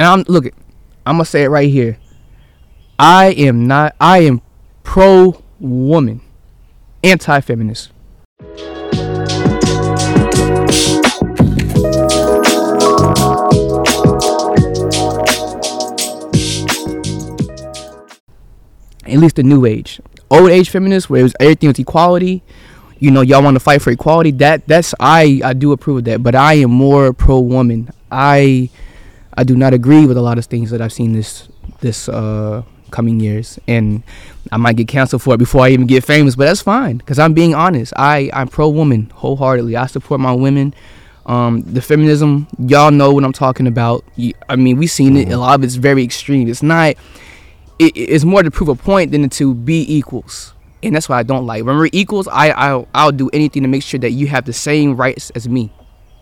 and I'm look. I'm gonna say it right here. I am not. I am pro woman, anti feminist. At least the new age, old age feminists, where it was everything was equality. You know, y'all want to fight for equality. That that's I I do approve of that. But I am more pro woman. I I do not agree with a lot of things that I've seen this this uh coming years. And I might get canceled for it before I even get famous but that's fine because I'm being honest. I I'm pro woman wholeheartedly. I support my women. Um the feminism y'all know what I'm talking about. I mean we've seen it. A lot of it's very extreme. It's not it, it's more to prove a point than to be equals. And that's what I don't like. When we're equals I I'll, I'll do anything to make sure that you have the same rights as me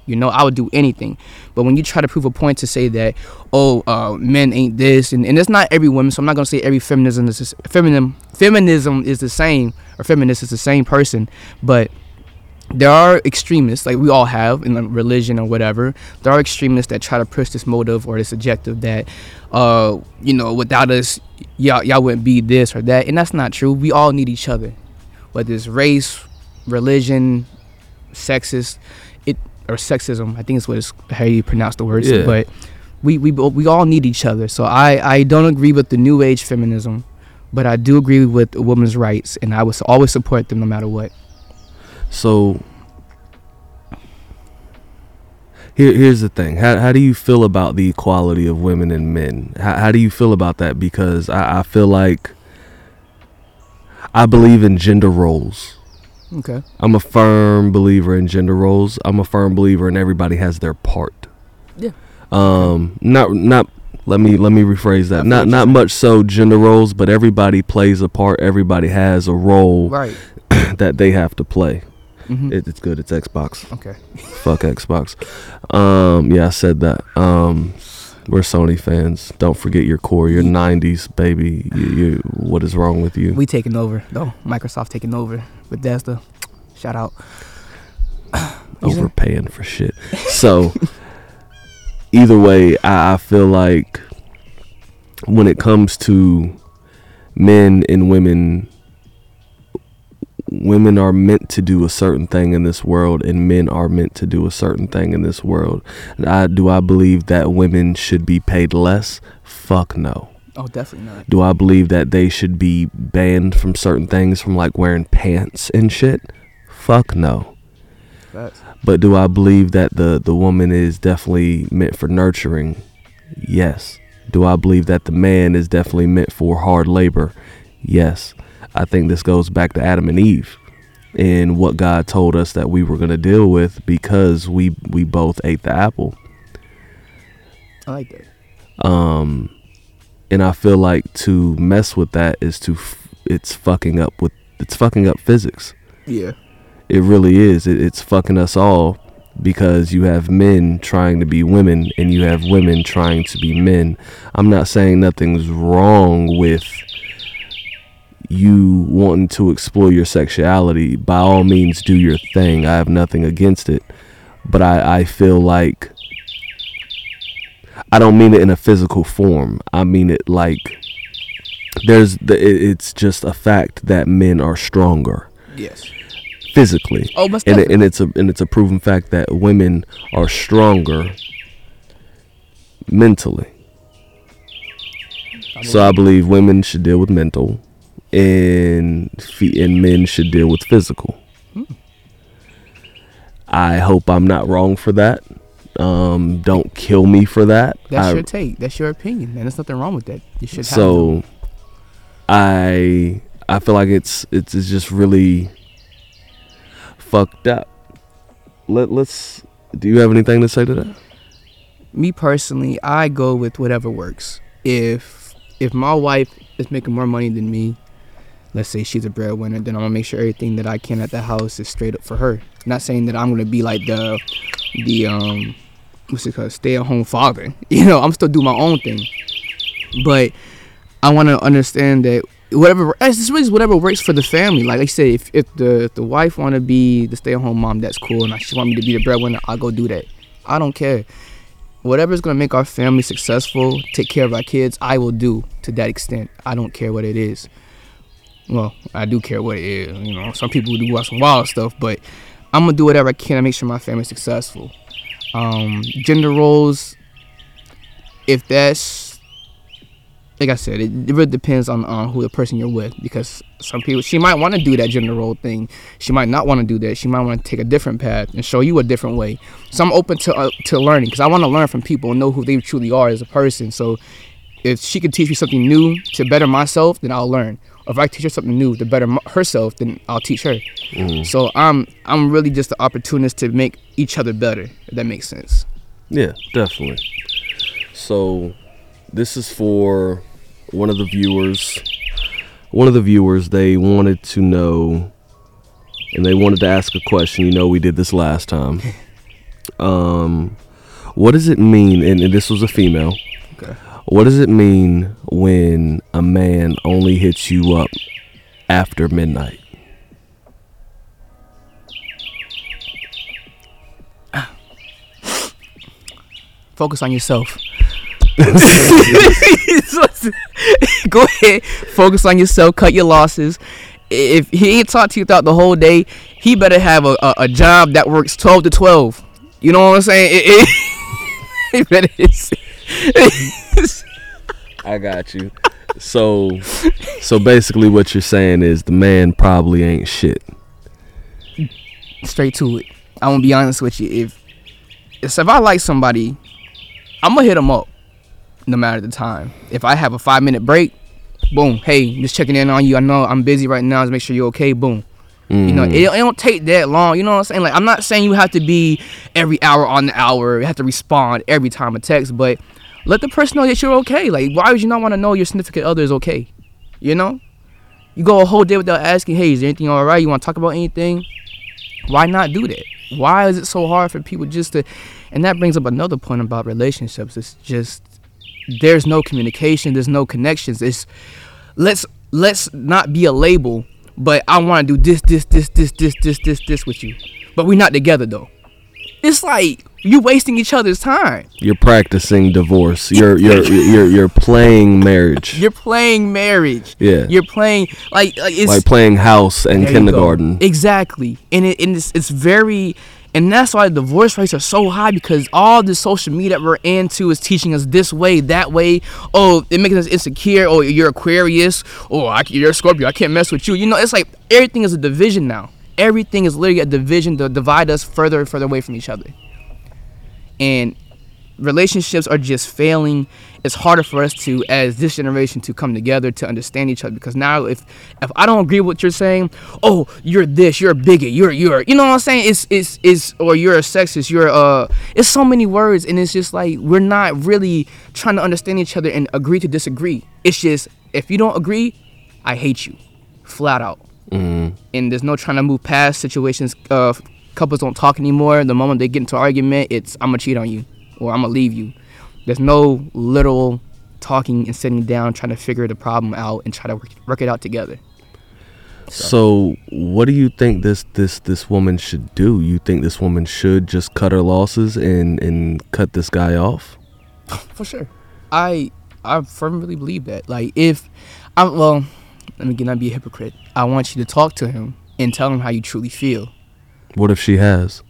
you know, I would do anything. But when you try to prove a point to say that, oh, uh, men ain't this, and, and it's not every woman, so I'm not gonna say every feminism is feminism feminism is the same or feminist is the same person, but there are extremists like we all have in religion or whatever. There are extremists that try to push this motive or this objective that uh you know without us y'all y'all wouldn't be this or that and that's not true. We all need each other. Whether it's race religion sexist or sexism. I think it's what it's how you pronounce the words. Yeah. But we, we we all need each other. So I I don't agree with the new age feminism, but I do agree with women's rights, and I will always support them no matter what. So here, here's the thing. How, how do you feel about the equality of women and men? How, how do you feel about that? Because I, I feel like I believe in gender roles. Okay. I'm a firm believer in gender roles. I'm a firm believer in everybody has their part. Yeah. Um. Not not. Let me let me rephrase that. Not not much so gender roles, but everybody plays a part. Everybody has a role. Right. that they have to play. Mm-hmm. It, it's good. It's Xbox. Okay. Fuck Xbox. Um. Yeah, I said that. Um. We're Sony fans. Don't forget your core. Your '90s baby. You, you, what is wrong with you? We taking over. though. Microsoft taking over. Bethesda. Shout out. Overpaying for shit. So either way, I, I feel like when it comes to men and women women are meant to do a certain thing in this world and men are meant to do a certain thing in this world. And I do I believe that women should be paid less? Fuck no. Oh, definitely not. Do I believe that they should be banned from certain things from like wearing pants and shit? Fuck no. That's... But do I believe that the the woman is definitely meant for nurturing? Yes. Do I believe that the man is definitely meant for hard labor? Yes. I think this goes back to Adam and Eve and what God told us that we were going to deal with because we we both ate the apple. I like that. Um and I feel like to mess with that is to f- it's fucking up with it's fucking up physics. Yeah. It really is. It, it's fucking us all because you have men trying to be women and you have women trying to be men. I'm not saying nothing's wrong with you wanting to explore your sexuality, by all means, do your thing. I have nothing against it. But I, I feel like I don't mean it in a physical form. I mean it like there's the, it's just a fact that men are stronger. Yes. Physically. Oh, and, it, and it's a and it's a proven fact that women are stronger mentally. So I believe women should deal with mental and feet and men should deal with physical. Hmm. I hope I'm not wrong for that. Um, don't kill me for that. That's I, your take. That's your opinion, and there's nothing wrong with that. You should. So, I I feel like it's it's, it's just really fucked up. Let let's. Do you have anything to say to that? Me personally, I go with whatever works. If if my wife is making more money than me, let's say she's a breadwinner, then I'm gonna make sure everything that I can at the house is straight up for her. Not saying that I'm gonna be like the the um what's it called stay at home father. You know, I'm still doing my own thing, but I want to understand that whatever it's really whatever works for the family. Like I say, if if the if the wife want to be the stay at home mom, that's cool, and she want me to be the breadwinner, I'll go do that. I don't care. whatever's gonna make our family successful, take care of our kids, I will do to that extent. I don't care what it is. Well, I do care what it is. You know, some people do watch some wild stuff, but I'm gonna do whatever I can to make sure my family's successful. Um, gender roles, if that's like I said, it, really depends on, on who the person you're with because some people she might want to do that gender role thing. She might not want to do that. She might want to take a different path and show you a different way. So I'm open to uh, to learning because I want to learn from people and know who they truly are as a person. So if she can teach me something new to better myself, then I'll learn. If I teach her something new to better m- herself, then I'll teach her. Mm. So I'm I'm really just the opportunist to make each other better. If that makes sense. Yeah, definitely. So, this is for one of the viewers. One of the viewers, they wanted to know, and they wanted to ask a question. You know, we did this last time. Um, what does it mean? And, and this was a female. What does it mean when a man only hits you up after midnight? Focus on yourself. Go ahead, focus on yourself. Cut your losses. If he ain't talked to you throughout the whole day, he better have a, a, a job that works twelve to twelve. You know what I'm saying? It, it, he better. I got you. So, so basically, what you're saying is the man probably ain't shit. straight to it. I'm gonna be honest with you. If if I like somebody, I'm gonna hit them up, no matter the time. If I have a five minute break, boom, hey, just checking in on you. I know I'm busy right now. Just make sure you're okay. Boom. You know, it, it don't take that long. You know what I'm saying? Like, I'm not saying you have to be every hour on the hour. You have to respond every time a text, but let the person know that you're okay. Like, why would you not want to know your significant other is okay? You know, you go a whole day without asking, hey, is anything all right? You want to talk about anything? Why not do that? Why is it so hard for people just to? And that brings up another point about relationships. It's just there's no communication. There's no connections. It's let's let's not be a label but I want to do this, this, this, this, this, this, this, this with you. But we're not together though. It's like you wasting each other's time. You're practicing divorce. You're you're you're you're playing marriage. You're playing marriage. Yeah. You're playing like, like it's like playing house and There you go. kindergarten. Exactly, and it and it's, it's very, and that's why divorce rates are so high because all the social media we're into is teaching us this way, that way. Oh, it makes us insecure. Oh, you're Aquarius. Oh, I, you're a Scorpio. I can't mess with you. You know, it's like everything is a division now. Everything is literally a division to divide us further and further away from each other. And relationships are just failing. It's harder for us to, as this generation, to come together to understand each other. Because now, if if I don't agree with what you're saying, oh, you're this, you're a bigot, you're you're, you know what I'm saying? It's it's it's, or you're a sexist, you're uh, it's so many words, and it's just like we're not really trying to understand each other and agree to disagree. It's just if you don't agree, I hate you, flat out. Mhm. And there's no trying to move past situations. Uh, couples don't talk anymore. The moment they get into an argument, it's I'm gonna cheat on you or I'm gonna leave you. There's no literal talking and sitting down trying to figure the problem out and try to work, work it out together. So, what do you think this this this woman should do? You think this woman should just cut her losses and and cut this guy off? For sure. I I firmly believe that. Like if I well, let me get not be a hypocrite. I want you to talk to him and tell him how you truly feel. What if she has?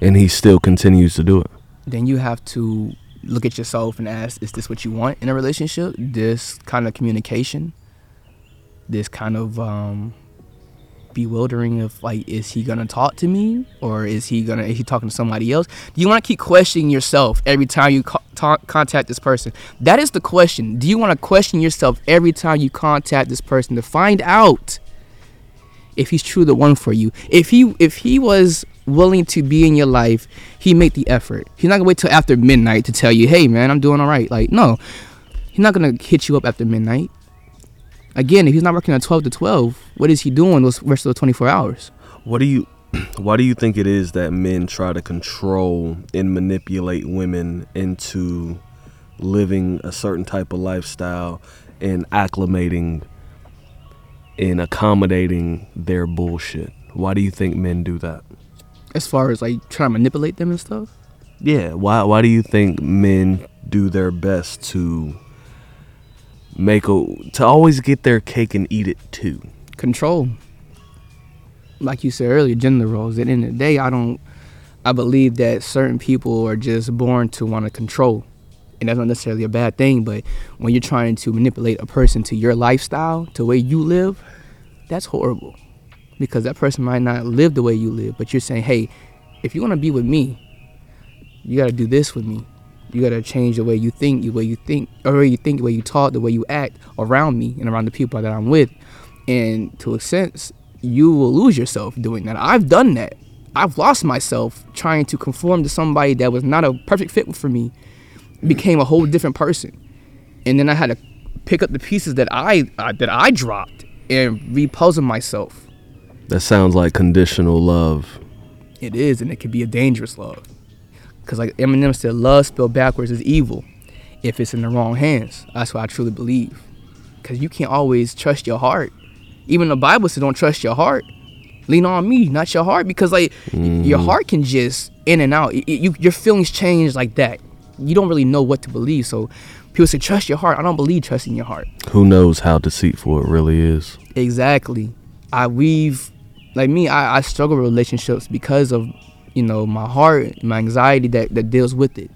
And he still continues to do it. Then you have to look at yourself and ask, is this what you want in a relationship? This kind of communication? This kind of um bewildering of like is he gonna talk to me or is he gonna is he talking to somebody else do you want to keep questioning yourself every time you co- ta- contact this person that is the question do you want to question yourself every time you contact this person to find out if he's true the one for you. If he if he was willing to be in your life he make the effort. He's not gonna wait till after midnight to tell you hey man i'm doing all right. Like no. He's not gonna hit you up after midnight. Again if he's not working at 12 to 12 what is he doing those rest of the 24 hours? What do you why do you think it is that men try to control and manipulate women into living a certain type of lifestyle and acclimating and accommodating their bullshit? Why do you think men do that? as far as like trying to manipulate them and stuff Yeah. Why Why do you think men do their best to make a to always get their cake and eat it too? Control. Like you said earlier, gender roles. At the end of the day, I don't. I believe that certain people are just born to want to control. And that's not necessarily a bad thing, but when you're trying to manipulate a person to your lifestyle, to the way you live, that's horrible. Because that person might not live the way you live, but you're saying, hey, if you want to be with me, you got to do this with me. You got to change the way you think, the way you think, or the way you think, the way you talk, the way you act around me and around the people that I'm with. And to a sense, you will lose yourself doing that. I've done that. I've lost myself trying to conform to somebody that was not a perfect fit for me, became a whole different person. And then I had to pick up the pieces that I that I dropped and repuzzle myself. That sounds like conditional love. It is, and it can be a dangerous love. Because, like Eminem said, love spelled backwards is evil if it's in the wrong hands. That's what I truly believe. Because you can't always trust your heart. Even the Bible says, don't trust your heart. Lean on me, not your heart. Because, like, mm. your heart can just in and out. You, your feelings change like that. You don't really know what to believe. So, people say, trust your heart. I don't believe trusting your heart. Who knows how deceitful it really is? Exactly. I we've like me, I, I struggle with relationships because of you know my heart, my anxiety that that deals with it,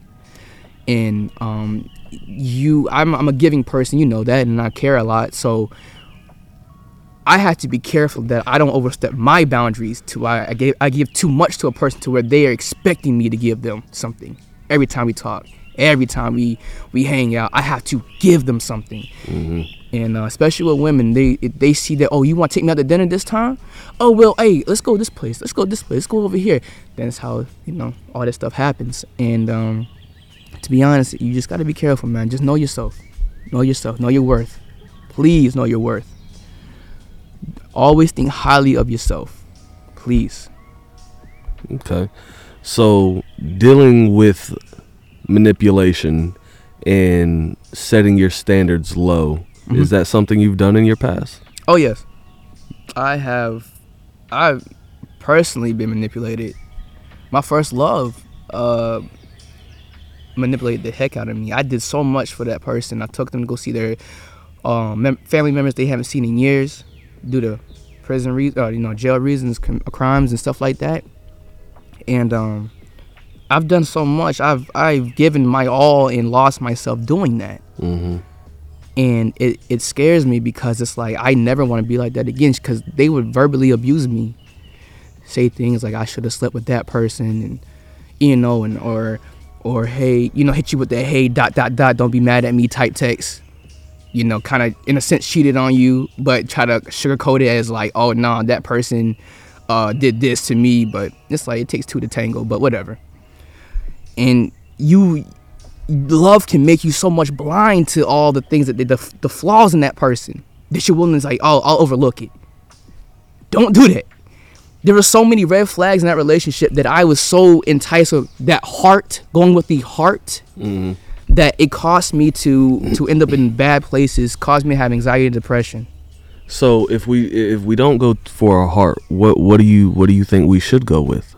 and um, you, I'm I'm a giving person, you know that, and I care a lot, so. I have to be careful that I don't overstep my boundaries to I, I give I give too much to a person to where they are expecting me to give them something every time we talk, every time we we hang out. I have to give them something. Mm-hmm and uh, especially with women, they they see that oh, you want to take me out to dinner this time? Oh well, hey, let's go this place. Let's go this place. Let's go over here. That's how you know all this stuff happens. And um, to be honest, you just gotta be careful, man. Just know yourself. Know yourself. Know your worth. Please know your worth. Always think highly of yourself. Please. Okay. So dealing with manipulation and setting your standards low Mm-hmm. Is that something you've done in your past? Oh yes, I have. I've personally been manipulated. My first love uh, manipulated the heck out of me. I did so much for that person. I took them to go see their um, mem- family members they haven't seen in years due to prison reasons, uh, you know, jail reasons, com- crimes and stuff like that. And um, I've done so much. I've I've given my all and lost myself doing that. Mm-hmm and it, it scares me because it's like I never want to be like that again because they would verbally abuse me, say things like I should have slept with that person and you know and or or hey you know hit you with that hey dot dot dot don't be mad at me type text, you know kind of in a sense cheated on you but try to sugarcoat it as like oh no nah, that person uh, did this to me but it's like it takes two to tango but whatever, and you love can make you so much blind to all the things that the, the, the flaws in that person that you're willing to like, oh, I'll overlook it. Don't do that. There were so many red flags in that relationship that I was so enticed with that heart, going with the heart, mm-hmm. that it caused me to to end up in bad places, caused me to have anxiety and depression. So if we if we don't go for our heart, what what do you what do you think we should go with?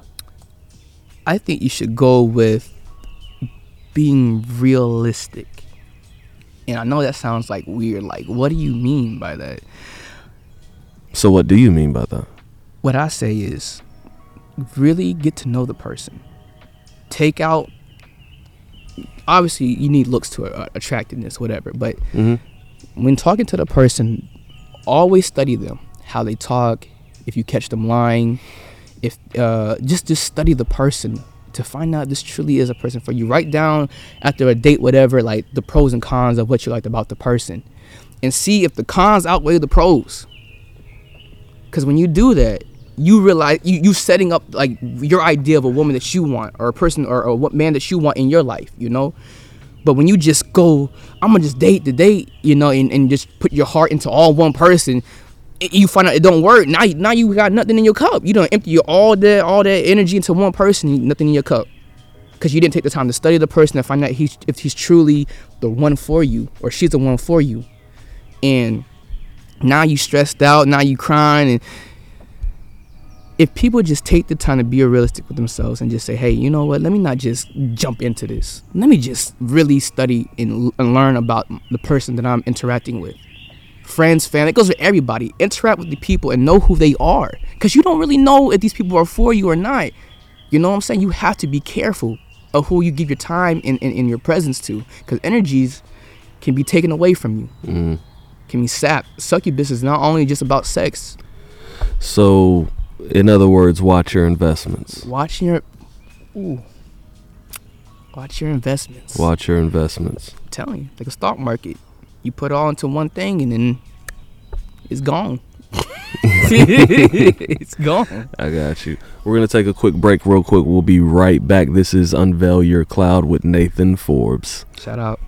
I think you should go with being realistic. And I know that sounds like weird. Like, what do you mean by that? So, what do you mean by that? What I say is really get to know the person. Take out, obviously, you need looks to uh, attractiveness, whatever. But mm-hmm. when talking to the person, always study them, how they talk, if you catch them lying, if uh, just just study the person to find out this truly is a person for you. Write down after a date, whatever, like the pros and cons of what you liked about the person, and see if the cons outweigh the pros. Because when you do that, you realize you you setting up like your idea of a woman that you want, or a person, or, or what man that you want in your life, you know. But when you just go, I'm gonna just date the date, you know, and, and just put your heart into all one person, you find out it don't work. Now, now you got nothing in your cup. You don't empty your, all that all that energy into one person, nothing in your cup, because you didn't take the time to study the person and find out he's, if he's truly the one for you or she's the one for you. And now you stressed out. Now you crying, and if people just take the time to be realistic with themselves and just say, hey, you know what? Let me not just jump into this. Let me just really study and, and learn about the person that I'm interacting with. Friends, family, it goes for everybody. Interact with the people and know who they are. Because you don't really know if these people are for you or not. You know what I'm saying? You have to be careful of who you give your time and, and, and your presence to. Because energies can be taken away from you, Mm. can be sapped. Succubus is not only just about sex. So, in other words, watch your investments. Watch your ooh. Watch your investments. Watch your investments. I'm telling you, like a stock market. You put all into one thing and then it's gone. it's gone. I got you. We're going to take a quick break, real quick. We'll be right back. This is Unveil Your Cloud with Nathan Forbes. Shout out.